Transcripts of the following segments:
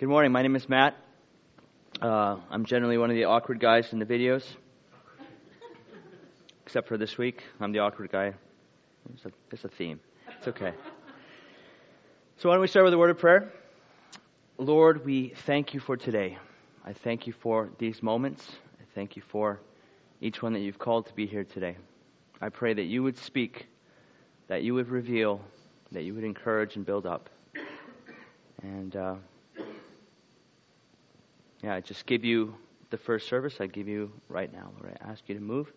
Good morning. My name is Matt. Uh, I'm generally one of the awkward guys in the videos, except for this week. I'm the awkward guy. It's a, it's a theme. It's okay. So, why don't we start with a word of prayer? Lord, we thank you for today. I thank you for these moments. I thank you for each one that you've called to be here today. I pray that you would speak, that you would reveal, that you would encourage and build up. And uh, yeah, I just give you the first service. I give you right now, Lord. I ask you to move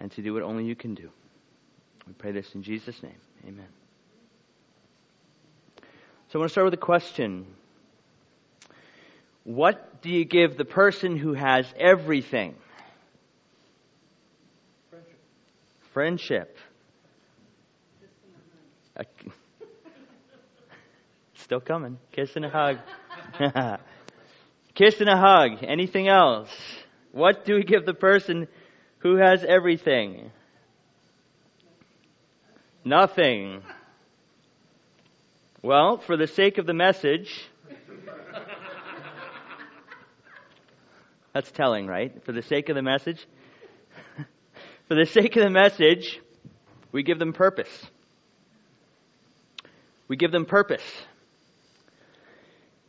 and to do what only you can do. We pray this in Jesus' name. Amen. So I want to start with a question. What do you give the person who has everything? Friendship. Friendship. Still coming. Kiss and a hug. Kiss and a hug. Anything else? What do we give the person who has everything? Nothing. Well, for the sake of the message, that's telling, right? For the sake of the message, for the sake of the message, we give them purpose. We give them purpose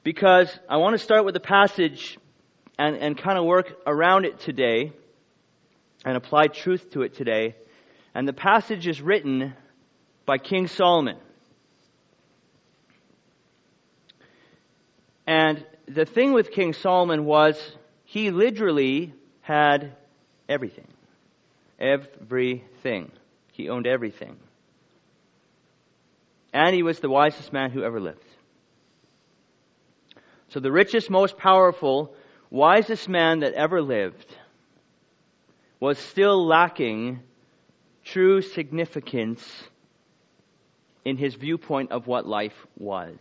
because I want to start with the passage and, and kind of work around it today and apply truth to it today. And the passage is written by King Solomon. And the thing with King Solomon was he literally had everything. Everything. He owned everything. And he was the wisest man who ever lived. So the richest, most powerful, wisest man that ever lived was still lacking true significance in his viewpoint of what life was.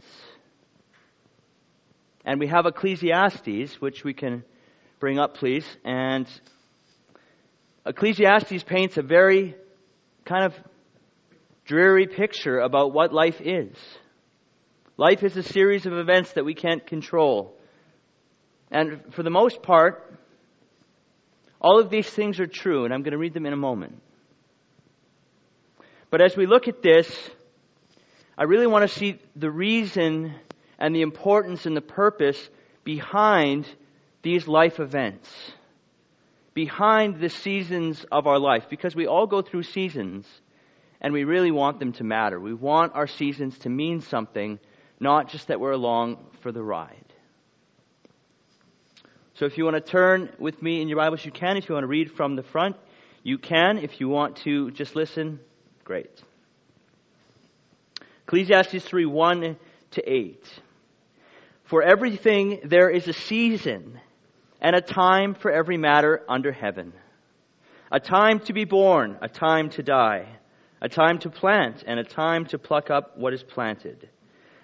And we have Ecclesiastes, which we can bring up, please. And Ecclesiastes paints a very kind of dreary picture about what life is. Life is a series of events that we can't control. And for the most part, all of these things are true, and I'm going to read them in a moment. But as we look at this, I really want to see the reason and the importance and the purpose behind these life events, behind the seasons of our life, because we all go through seasons, and we really want them to matter. We want our seasons to mean something not just that we're along for the ride. So if you want to turn with me in your Bibles, you can. If you want to read from the front, you can. If you want to just listen, great. Ecclesiastes 3 1 to 8. For everything there is a season and a time for every matter under heaven. A time to be born, a time to die, a time to plant, and a time to pluck up what is planted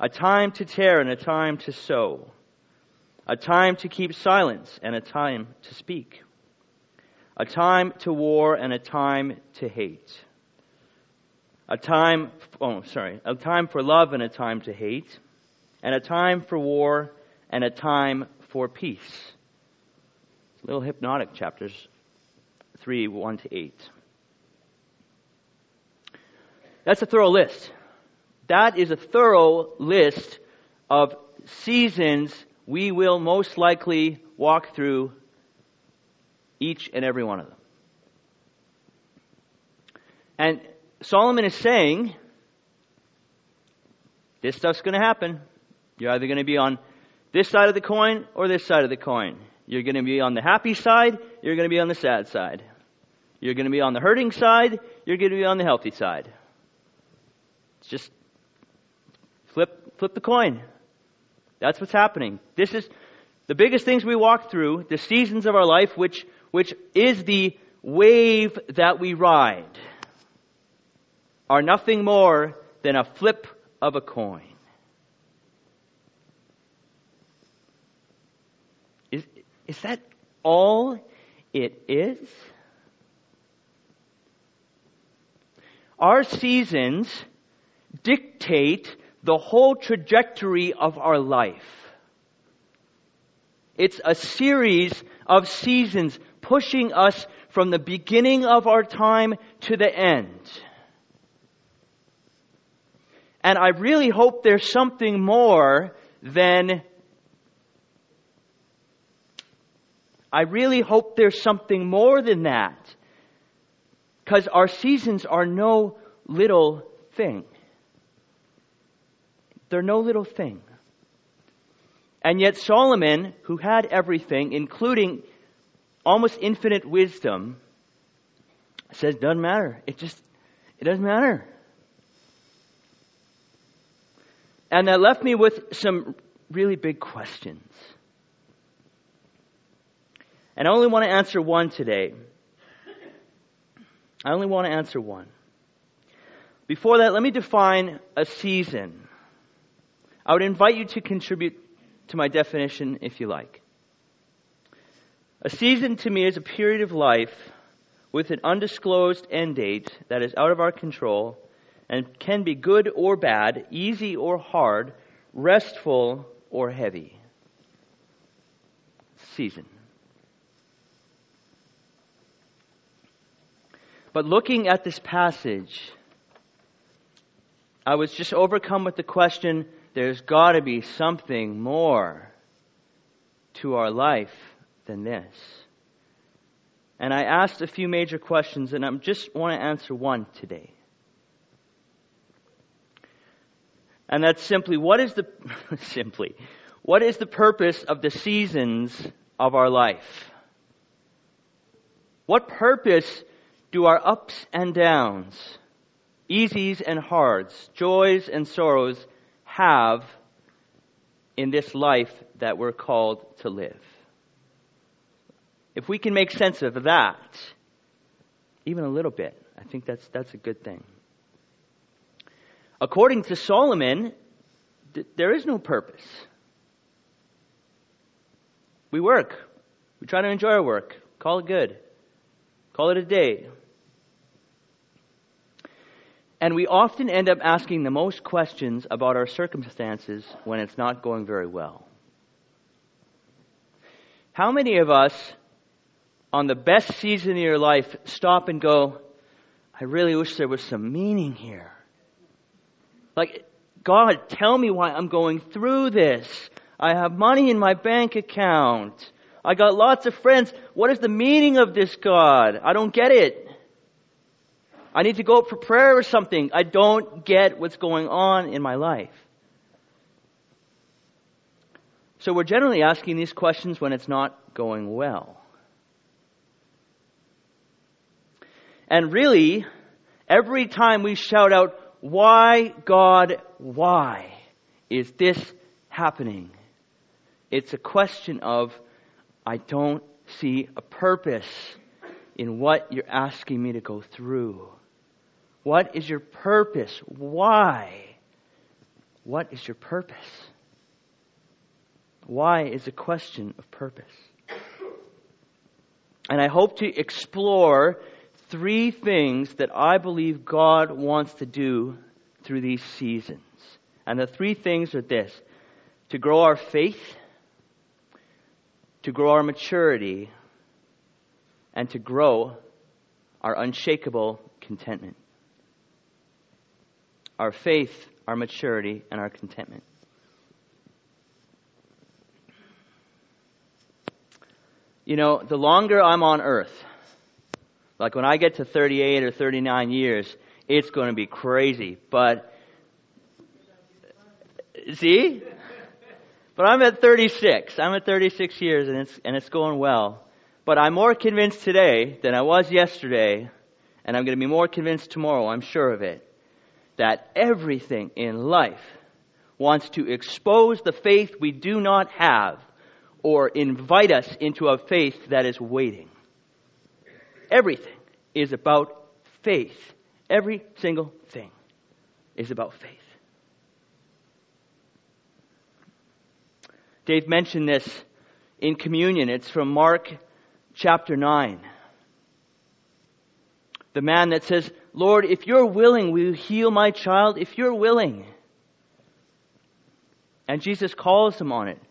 a time to tear and a time to sew, a time to keep silence and a time to speak, a time to war and a time to hate, a time, oh, sorry, a time for love and a time to hate, and a time for war and a time for peace. Little hypnotic, chapters 3, 1 to 8. That's a thorough list. That is a thorough list of seasons we will most likely walk through each and every one of them. And Solomon is saying, this stuff's going to happen. You're either going to be on this side of the coin or this side of the coin. You're going to be on the happy side, you're going to be on the sad side. You're going to be on the hurting side, you're going to be on the healthy side. It's just Flip, flip the coin. That's what's happening. This is, The biggest things we walk through, the seasons of our life, which, which is the wave that we ride, are nothing more than a flip of a coin. Is, is that all it is? Our seasons dictate the whole trajectory of our life. It's a series of seasons pushing us from the beginning of our time to the end. And I really hope there's something more than I really hope there's something more than that. Because our seasons are no little thing. They're no little thing. And yet Solomon, who had everything, including almost infinite wisdom, says, doesn't matter. It just, it doesn't matter. And that left me with some really big questions. And I only want to answer one today. I only want to answer one. Before that, let me define a season. I would invite you to contribute to my definition if you like. A season to me is a period of life with an undisclosed end date that is out of our control and can be good or bad, easy or hard, restful or heavy. Season. But looking at this passage, I was just overcome with the question there's got to be something more to our life than this. And I asked a few major questions, and I just want to answer one today. And that's simply what is the simply what is the purpose of the seasons of our life? What purpose do our ups and downs, easies and hards, joys and sorrows have in this life that we're called to live? If we can make sense of that, even a little bit, I think that's, that's a good thing. According to Solomon, th- there is no purpose. We work. We try to enjoy our work. Call it good. Call it a day. And we often end up asking the most questions about our circumstances when it's not going very well. How many of us, on the best season of your life, stop and go, I really wish there was some meaning here? Like, God, tell me why I'm going through this. I have money in my bank account. I got lots of friends. What is the meaning of this, God? I don't get it. I need to go up for prayer or something. I don't get what's going on in my life. So we're generally asking these questions when it's not going well. And really, every time we shout out, why, God, why is this happening? It's a question of, I don't see a purpose in what you're asking me to go through. What is your purpose? Why? What is your purpose? Why is a question of purpose. And I hope to explore three things that I believe God wants to do through these seasons. And the three things are this to grow our faith, to grow our maturity, and to grow our unshakable contentment our faith, our maturity, and our contentment. You know, the longer I'm on earth, like when I get to 38 or 39 years, it's going to be crazy. But, see? But I'm at 36. I'm at 36 years and it's, and it's going well. But I'm more convinced today than I was yesterday, and I'm going to be more convinced tomorrow, I'm sure of it, that everything in life wants to expose the faith we do not have or invite us into a faith that is waiting. Everything is about faith. Every single thing is about faith. Dave mentioned this in communion. It's from Mark chapter 9. The man that says, Lord, if you're willing, will you heal my child? If you're willing. And Jesus calls him on it.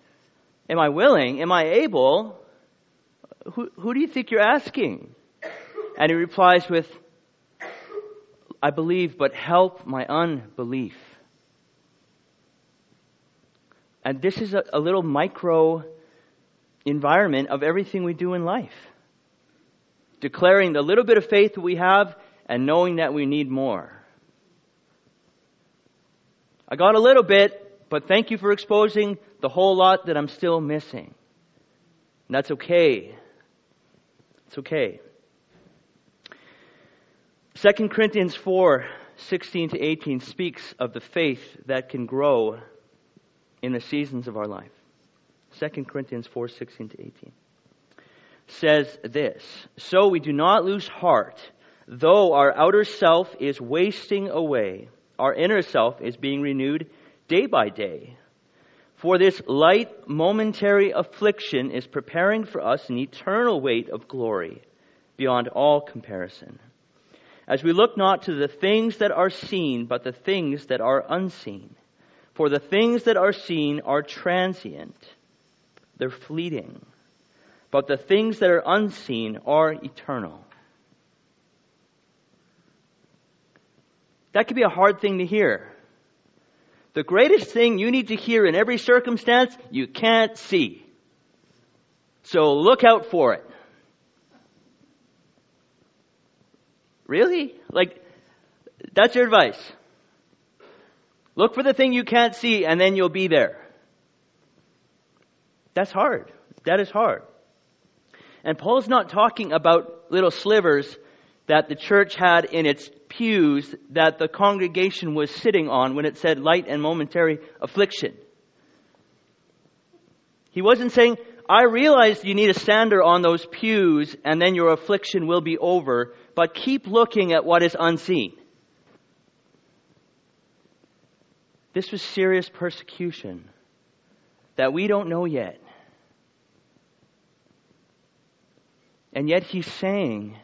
Am I willing? Am I able? Who, who do you think you're asking? And he replies with, I believe, but help my unbelief. And this is a, a little micro environment of everything we do in life. Declaring the little bit of faith we have and knowing that we need more. I got a little bit, but thank you for exposing the whole lot that I'm still missing. And that's okay. It's okay. 2 Corinthians 4 16 to 18 speaks of the faith that can grow in the seasons of our life. 2 Corinthians 4 16 to 18 says this So we do not lose heart, though our outer self is wasting away, our inner self is being renewed day by day. For this light momentary affliction is preparing for us an eternal weight of glory beyond all comparison. As we look not to the things that are seen, but the things that are unseen. For the things that are seen are transient, they're fleeting. But the things that are unseen are eternal. That could be a hard thing to hear. The greatest thing you need to hear in every circumstance, you can't see. So look out for it. Really? Like, that's your advice. Look for the thing you can't see and then you'll be there. That's hard. That is hard. And Paul's not talking about little slivers that the church had in its pews that the congregation was sitting on when it said light and momentary affliction. He wasn't saying, I realize you need a sander on those pews and then your affliction will be over, but keep looking at what is unseen. This was serious persecution that we don't know yet. And yet he's saying,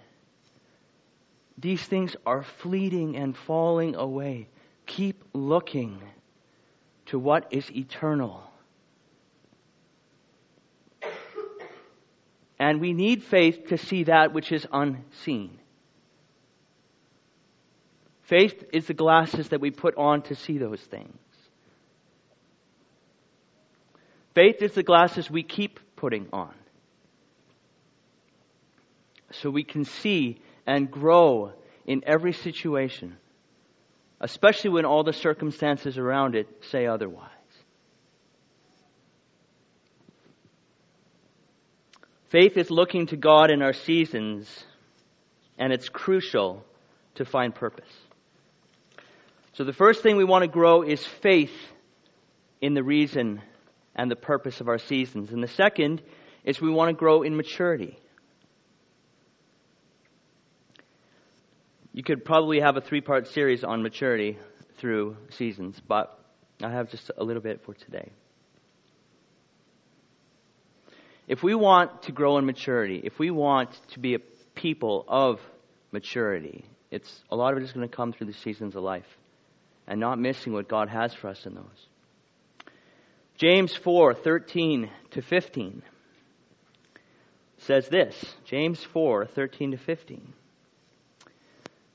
these things are fleeting and falling away. Keep looking to what is eternal. And we need faith to see that which is unseen. Faith is the glasses that we put on to see those things. Faith is the glasses we keep putting on. So we can see and grow in every situation, especially when all the circumstances around it say otherwise. Faith is looking to God in our seasons, and it's crucial to find purpose. So, the first thing we want to grow is faith in the reason and the purpose of our seasons. And the second is we want to grow in maturity. You could probably have a three part series on maturity through seasons, but I have just a little bit for today. If we want to grow in maturity, if we want to be a people of maturity, it's a lot of it is going to come through the seasons of life and not missing what God has for us in those. James 4 13 to 15 says this James 4 13 to 15.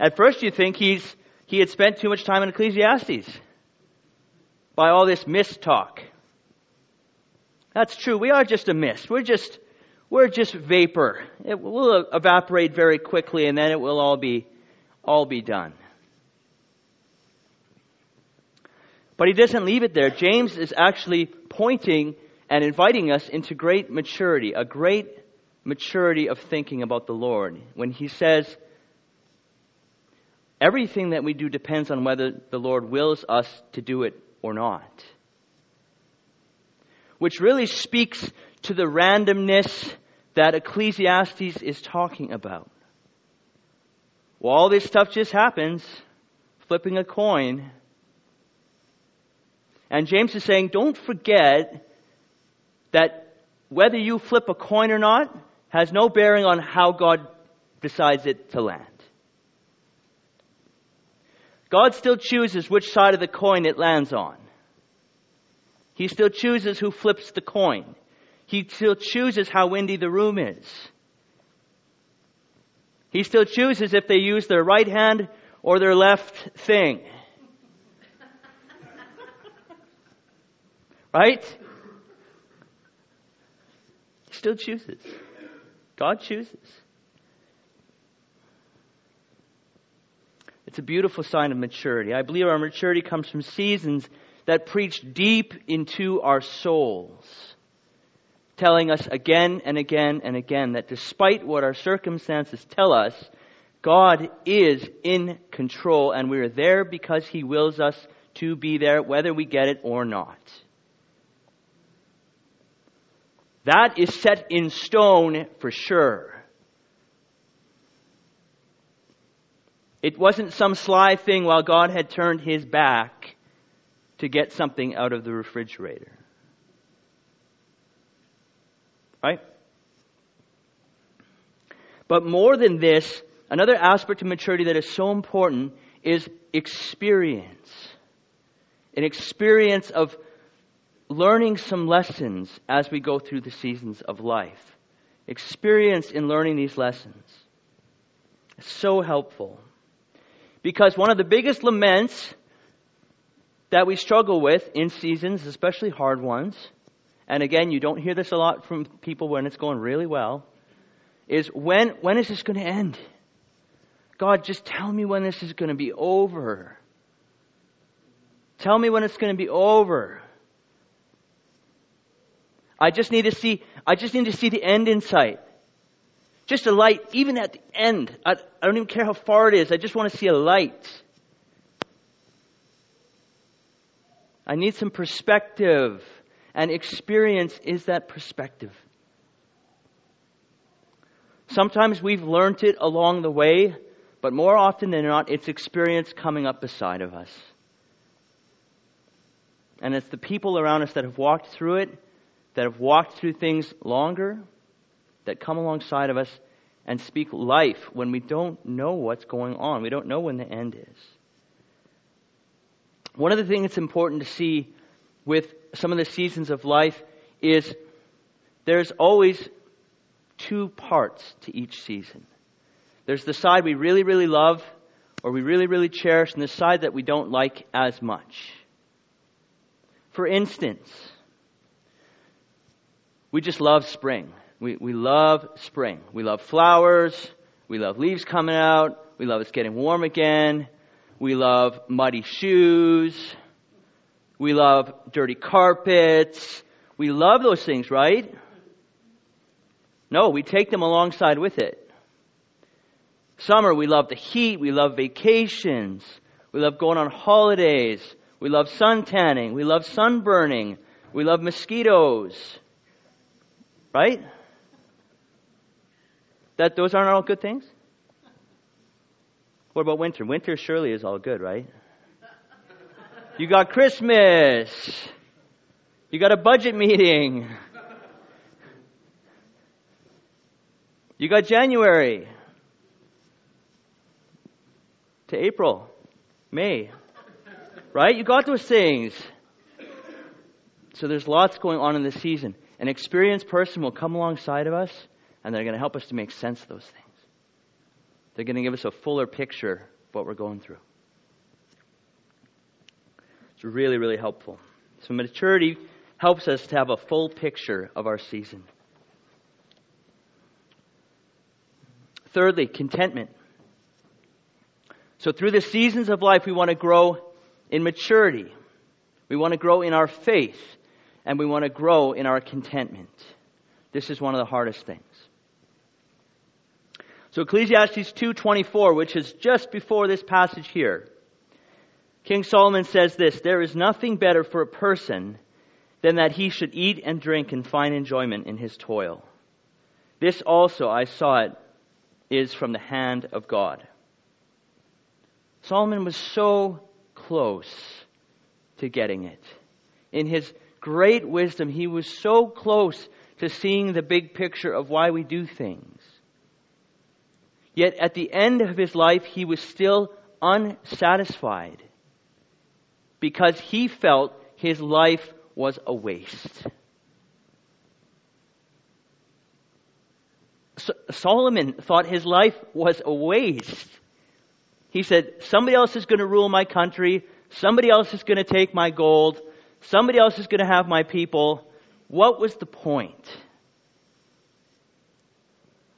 At first, you think he's, he had spent too much time in Ecclesiastes by all this mist talk. That's true. We are just a mist. We're just, we're just vapor. It will evaporate very quickly and then it will all be, all be done. But he doesn't leave it there. James is actually pointing and inviting us into great maturity, a great maturity of thinking about the Lord. When he says, everything that we do depends on whether the Lord wills us to do it or not. Which really speaks to the randomness that Ecclesiastes is talking about. Well, all this stuff just happens, flipping a coin. And James is saying, don't forget that whether you flip a coin or not has no bearing on how God decides it to land. God still chooses which side of the coin it lands on. He still chooses who flips the coin. He still chooses how windy the room is. He still chooses if they use their right hand or their left thing. right? He still chooses. God chooses. It's a beautiful sign of maturity. I believe our maturity comes from seasons that preach deep into our souls, telling us again and again and again that despite what our circumstances tell us, God is in control and we are there because He wills us to be there, whether we get it or not. That is set in stone for sure. It wasn't some sly thing while God had turned his back to get something out of the refrigerator. Right? But more than this, another aspect of maturity that is so important is experience. An experience of learning some lessons as we go through the seasons of life. Experience in learning these lessons. is so helpful. Because one of the biggest laments that we struggle with in seasons, especially hard ones, and again, you don't hear this a lot from people when it's going really well, is when, when is this going to end? God, just tell me when this is going to be over. Tell me when it's going to be over. I just need to see, I just need to see the end in sight. Just a light, even at the end. I, I don't even care how far it is. I just want to see a light. I need some perspective. And experience is that perspective. Sometimes we've learned it along the way, but more often than not, it's experience coming up beside of us. And it's the people around us that have walked through it that have walked through things longer, that come alongside of us and speak life when we don't know what's going on. We don't know when the end is. One of the things that's important to see with some of the seasons of life is there's always two parts to each season. There's the side we really, really love or we really, really cherish, and the side that we don't like as much. For instance, we just love spring. We, we love spring. We love flowers. We love leaves coming out. We love it's getting warm again. We love muddy shoes. We love dirty carpets. We love those things, right? No, we take them alongside with it. Summer, we love the heat. We love vacations. We love going on holidays. We love sun tanning. We love sunburning. We love mosquitoes. Right? That those aren't all good things? What about winter? Winter surely is all good, right? You got Christmas. You got a budget meeting. You got January to April, May. Right? You got those things. So there's lots going on in this season. An experienced person will come alongside of us and they're going to help us to make sense of those things. They're going to give us a fuller picture of what we're going through. It's really, really helpful. So, maturity helps us to have a full picture of our season. Thirdly, contentment. So, through the seasons of life, we want to grow in maturity. We want to grow in our faith. And we want to grow in our contentment. This is one of the hardest things. So Ecclesiastes 2:24, which is just before this passage here. King Solomon says this, there is nothing better for a person than that he should eat and drink and find enjoyment in his toil. This also I saw it is from the hand of God. Solomon was so close to getting it. In his great wisdom, he was so close to seeing the big picture of why we do things. Yet at the end of his life, he was still unsatisfied because he felt his life was a waste. So Solomon thought his life was a waste. He said, Somebody else is going to rule my country. Somebody else is going to take my gold. Somebody else is going to have my people. What was the point?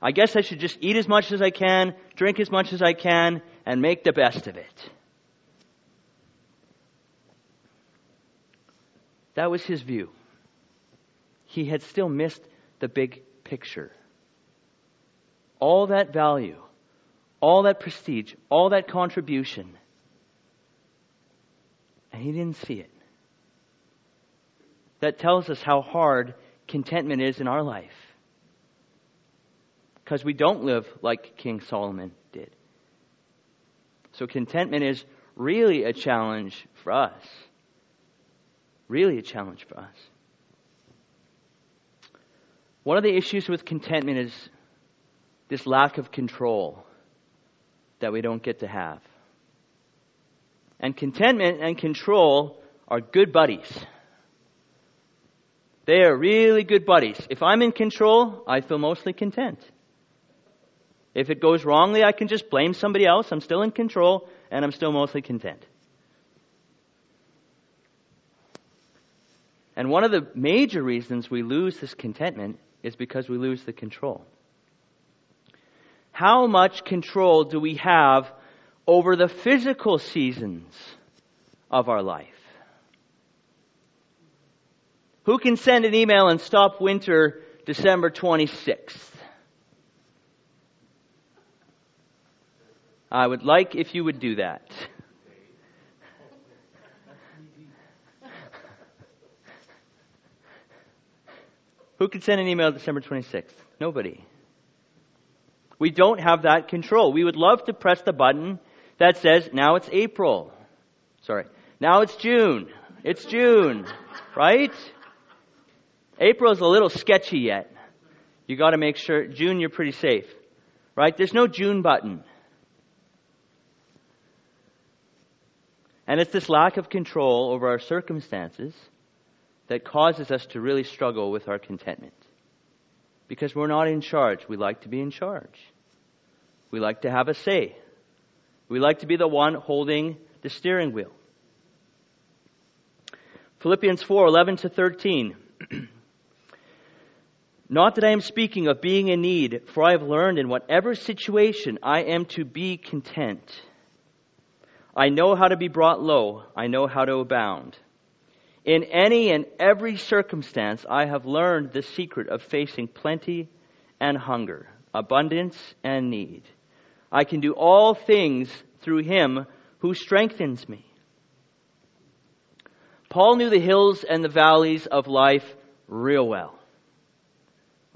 I guess I should just eat as much as I can, drink as much as I can, and make the best of it. That was his view. He had still missed the big picture. All that value, all that prestige, all that contribution, and he didn't see it. That tells us how hard contentment is in our life. Because we don't live like King Solomon did. So contentment is really a challenge for us really a challenge for us. One of the issues with contentment is this lack of control that we don't get to have. And contentment and control are good buddies. They are really good buddies. If I'm in control, I feel mostly content. If it goes wrongly, I can just blame somebody else. I'm still in control and I'm still mostly content. And one of the major reasons we lose this contentment is because we lose the control. How much control do we have over the physical seasons of our life? Who can send an email and stop winter December 26th? I would like if you would do that. Who could send an email December 26th? Nobody. We don't have that control. We would love to press the button that says, now it's April. Sorry. Now it's June. It's June. Right? April is a little sketchy yet. You gotta make sure, June you're pretty safe. Right? There's no June button. And it's this lack of control over our circumstances that causes us to really struggle with our contentment. Because we're not in charge. We like to be in charge. We like to have a say. We like to be the one holding the steering wheel. Philippians 4 11 to 13. Not that I am speaking of being in need, for I have learned in whatever situation I am to be content. I know how to be brought low, I know how to abound. In any and every circumstance, I have learned the secret of facing plenty and hunger, abundance and need. I can do all things through him who strengthens me. Paul knew the hills and the valleys of life real well.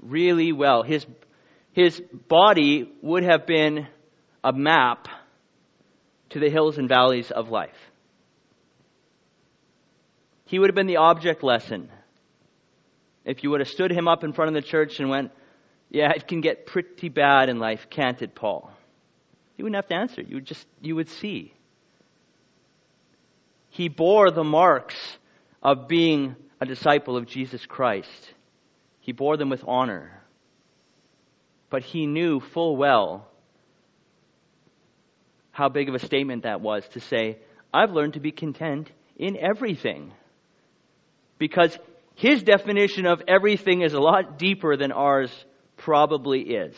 Really well. His, his body would have been a map to the hills and valleys of life he would have been the object lesson. If you would have stood him up in front of the church and went, Yeah, it can get pretty bad in life, can't it, Paul? He wouldn't have to answer. You would just you would see. He bore the marks of being a disciple of Jesus Christ. He bore them with honor. But he knew full well how big of a statement that was to say, I've learned to be content in everything because his definition of everything is a lot deeper than ours probably is.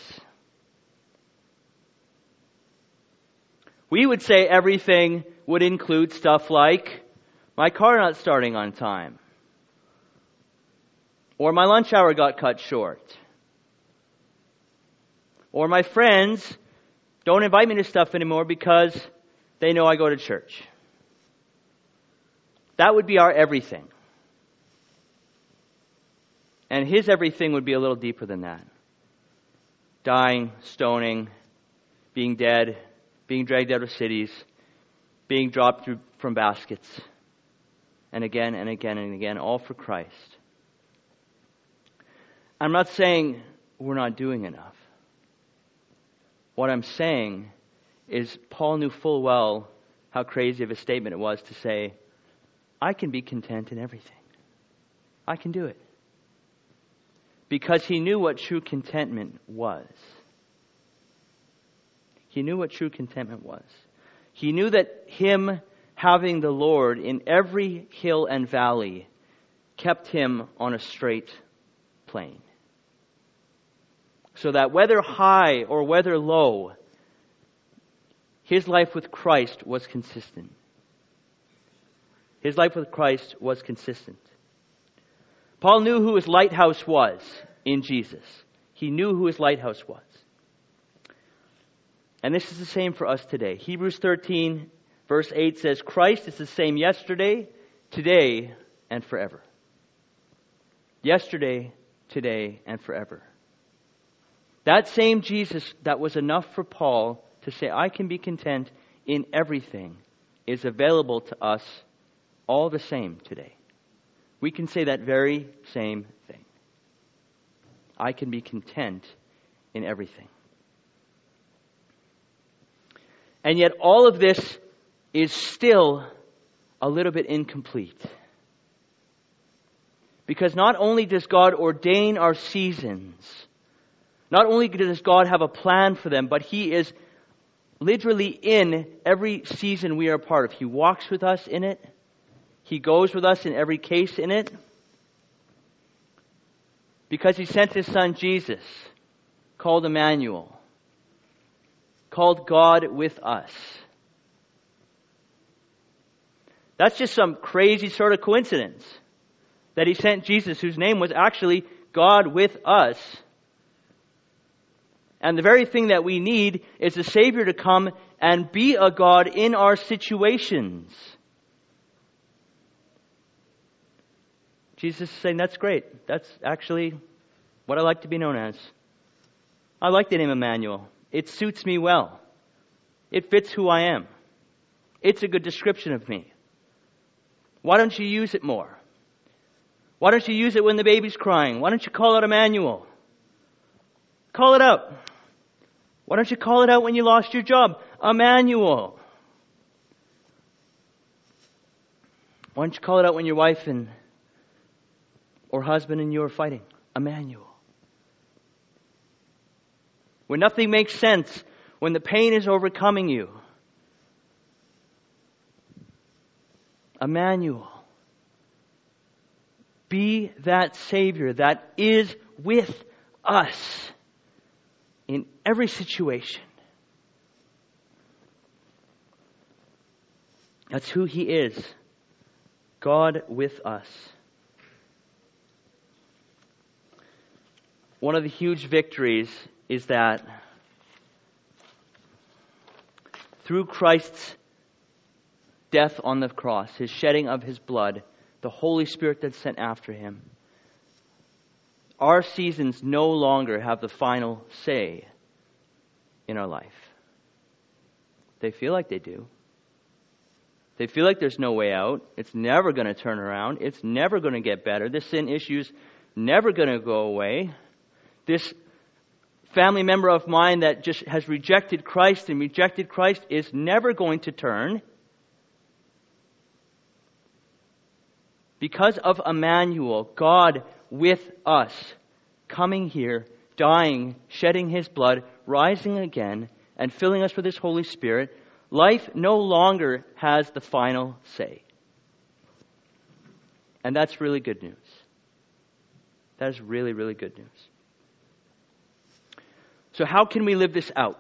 We would say everything would include stuff like my car not starting on time, or my lunch hour got cut short, or my friends don't invite me to stuff anymore because they know I go to church. That would be our everything. And his everything would be a little deeper than that dying, stoning, being dead, being dragged out of cities, being dropped from baskets, and again and again and again, all for Christ. I'm not saying we're not doing enough. What I'm saying is, Paul knew full well how crazy of a statement it was to say, I can be content in everything. I can do it. Because he knew what true contentment was. He knew what true contentment was. He knew that him having the Lord in every hill and valley kept him on a straight plane. So that whether high or whether low, his life with Christ was consistent. His life with Christ was consistent. Paul knew who his lighthouse was in Jesus. He knew who his lighthouse was. And this is the same for us today. Hebrews 13, verse 8 says, Christ is the same yesterday, today, and forever. Yesterday, today, and forever. That same Jesus that was enough for Paul to say, I can be content in everything, is available to us all the same today. We can say that very same thing. I can be content in everything. And yet, all of this is still a little bit incomplete. Because not only does God ordain our seasons, not only does God have a plan for them, but He is literally in every season we are a part of. He walks with us in it, He goes with us in every case in it. Because He sent His Son Jesus, called Emmanuel called God with us. That's just some crazy sort of coincidence that he sent Jesus, whose name was actually God with us. And the very thing that we need is a Savior to come and be a God in our situations. Jesus is saying, That's great. That's actually what I like to be known as. I like the name Emmanuel. It suits me well. It fits who I am. It's a good description of me. Why don't you use it more? Why don't you use it when the baby's crying? Why don't you call it Emmanuel? Call it out. Why don't you call it out when you lost your job? Emmanuel. Why don't you call it out when your wife and or husband and you are fighting? Emmanuel. When nothing makes sense, when the pain is overcoming you. Emmanuel. Be that Savior that is with us in every situation. That's who He is God with us. One of the huge victories is that through Christ's death on the cross, his shedding of his blood, the Holy Spirit that's sent after him, our seasons no longer have the final say in our life. They feel like they do. They feel like there's no way out. It's never going to turn around. It's never going to get better. This sin issue's never going to go away. This family member of mine that just has rejected Christ and rejected Christ is never going to turn. Because of Emmanuel, God with us, coming here, dying, shedding his blood, rising again, and filling us with his Holy Spirit, life no longer has the final say. And that's really good news. That is really, really good news. So, how can we live this out?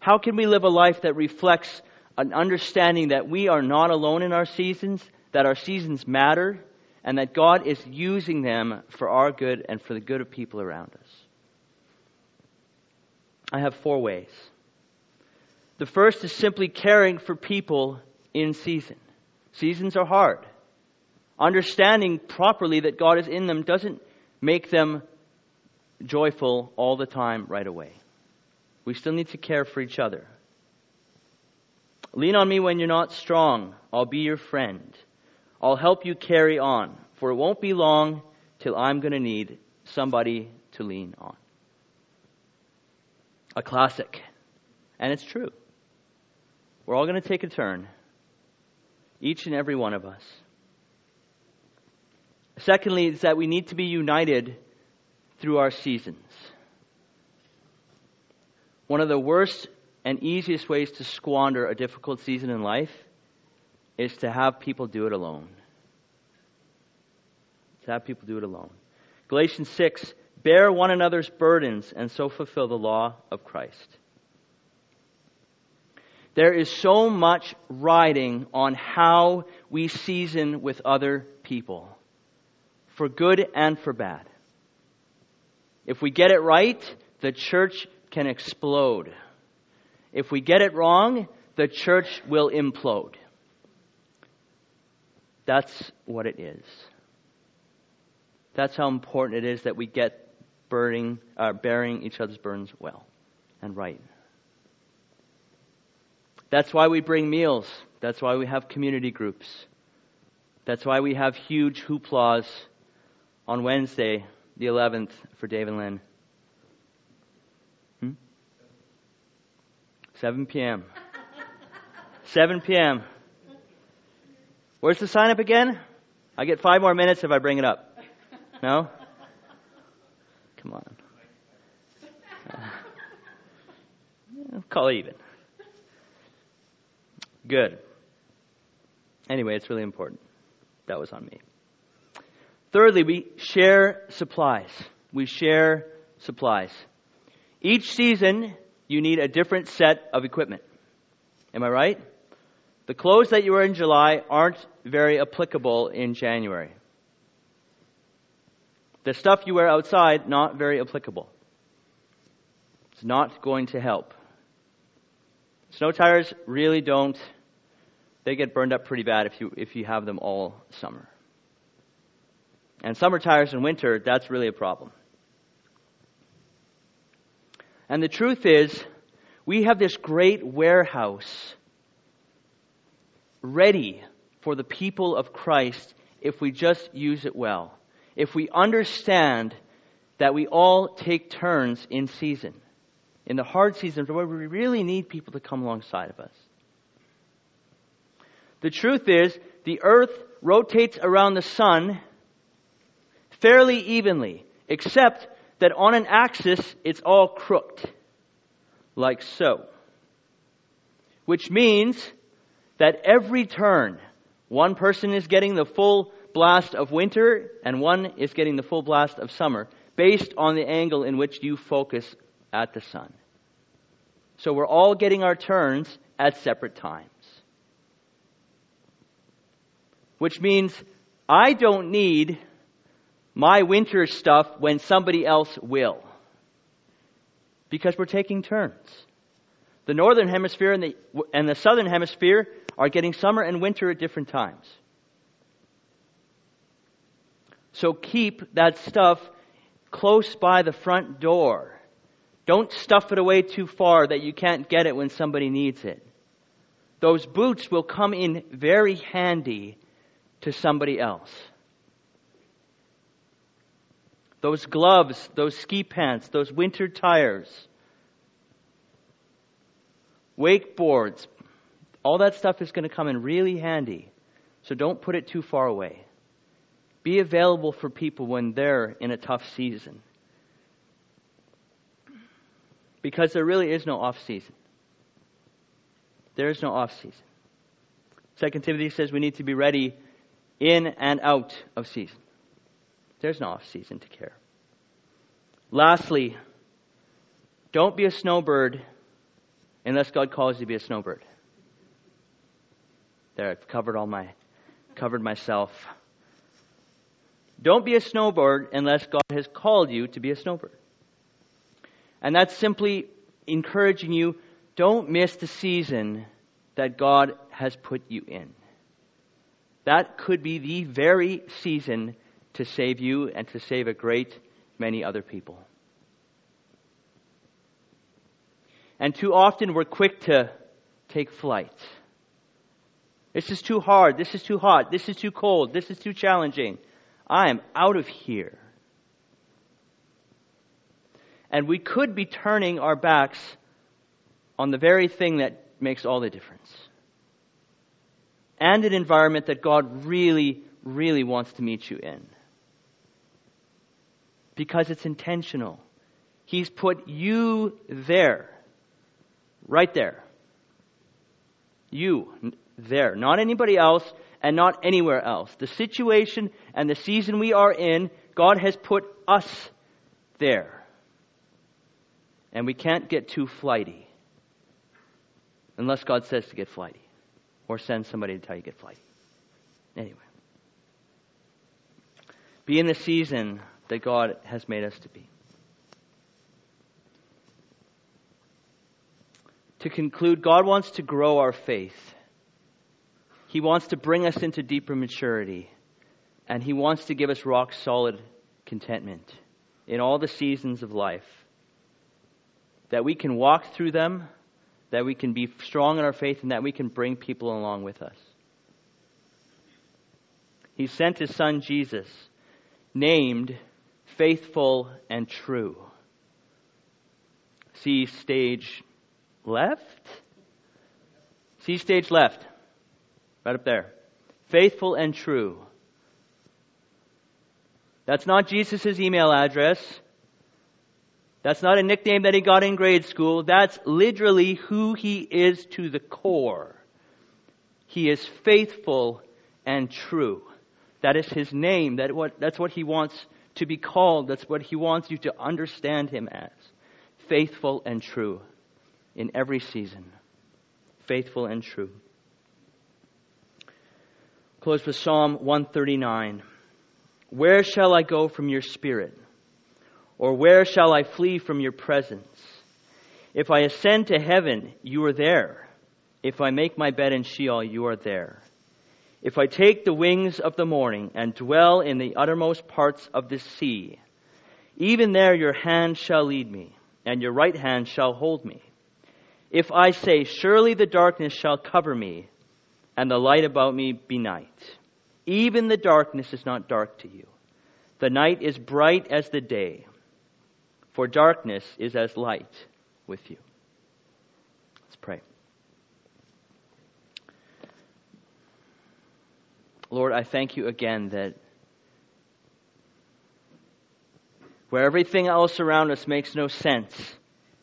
How can we live a life that reflects an understanding that we are not alone in our seasons, that our seasons matter, and that God is using them for our good and for the good of people around us? I have four ways. The first is simply caring for people in season. Seasons are hard. Understanding properly that God is in them doesn't make them joyful all the time right away. We still need to care for each other. Lean on me when you're not strong. I'll be your friend. I'll help you carry on, for it won't be long till I'm going to need somebody to lean on. A classic. And it's true. We're all going to take a turn, each and every one of us. Secondly, is that we need to be united through our seasons. One of the worst and easiest ways to squander a difficult season in life is to have people do it alone. To have people do it alone. Galatians 6 Bear one another's burdens and so fulfill the law of Christ. There is so much riding on how we season with other people, for good and for bad. If we get it right, the church can explode. If we get it wrong, the church will implode. That's what it is. That's how important it is that we get burning, uh, bearing each other's burdens well and right. That's why we bring meals. That's why we have community groups. That's why we have huge hooplas on Wednesday the 11th for Dave and Lynn? Hmm? 7 p.m. 7 p.m. Where's the sign up again? I get five more minutes if I bring it up. No? Come on. Uh, call it even. Good. Anyway, it's really important. That was on me. Thirdly, we share supplies. We share supplies. Each season, you need a different set of equipment. Am I right? The clothes that you wear in July aren't very applicable in January. The stuff you wear outside, not very applicable. It's not going to help. Snow tires really don't, they get burned up pretty bad if you, if you have them all summer. And summer tires in winter, that's really a problem. And the truth is, we have this great warehouse ready for the people of Christ if we just use it well. If we understand that we all take turns in season, in the hard seasons where we really need people to come alongside of us. The truth is, the earth rotates around the sun fairly evenly, except that on an axis it's all crooked, like so. Which means that every turn, one person is getting the full blast of winter and one is getting the full blast of summer, based on the angle in which you focus at the sun. So we're all getting our turns at separate times. Which means I don't need my winter stuff when somebody else will. Because we're taking turns. The northern hemisphere and the, and the southern hemisphere are getting summer and winter at different times. So keep that stuff close by the front door. Don't stuff it away too far that you can't get it when somebody needs it. Those boots will come in very handy to somebody else. Those gloves, those ski pants, those winter tires, wakeboards, all that stuff is going to come in really handy. So don't put it too far away. Be available for people when they're in a tough season. Because there really is no off season. There is no off season. Second Timothy says we need to be ready in and out of season. There's no off season to care. Lastly, don't be a snowbird unless God calls you to be a snowbird. There, I've covered all my, covered myself. Don't be a snowbird unless God has called you to be a snowbird. And that's simply encouraging you, don't miss the season that God has put you in. That could be the very season to save you and to save a great many other people. And too often we're quick to take flight. This is too hard. This is too hot. This is too cold. This is too challenging. I am out of here. And we could be turning our backs on the very thing that makes all the difference. And an environment that God really, really wants to meet you in. Because it's intentional. He's put you there. Right there. You there. Not anybody else and not anywhere else. The situation and the season we are in, God has put us there. And we can't get too flighty unless God says to get flighty or send somebody to tell you to get flighty. Anyway. Be in the season that God has made us to be. To conclude, God wants to grow our faith. He wants to bring us into deeper maturity. And He wants to give us rock solid contentment in all the seasons of life that we can walk through them, that we can be strong in our faith, and that we can bring people along with us. He sent his son Jesus, named faithful and true. See stage left? See stage left. Right up there. Faithful and true. That's not Jesus' email address. That's not a nickname that he got in grade school. That's literally who he is to the core. He is faithful and true. That is his name. That what, that's what he wants to be called. That's what he wants you to understand him as. Faithful and true in every season. Faithful and true. Close with Psalm 139. Where shall I go from your spirit? Or where shall I flee from your presence? If I ascend to heaven, you are there. If I make my bed in Sheol, you are there. If I take the wings of the morning and dwell in the uttermost parts of the sea, even there your hand shall lead me, and your right hand shall hold me. If I say, Surely the darkness shall cover me, and the light about me be night, even the darkness is not dark to you. The night is bright as the day for darkness is as light with you. Let's pray. Lord, I thank you again that where everything else around us makes no sense,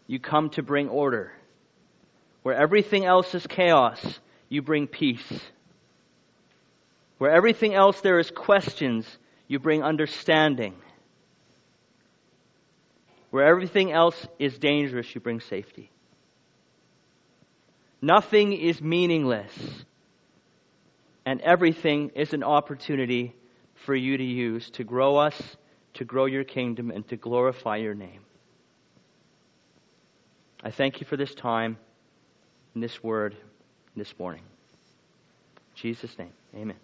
you come to bring order. Where everything else is chaos, you bring peace. Where everything else there is questions, you bring understanding. Where everything else is dangerous, you bring safety. Nothing is meaningless, and everything is an opportunity for you to use to grow us, to grow your kingdom, and to glorify your name. I thank you for this time and this word this morning. In Jesus' name, amen.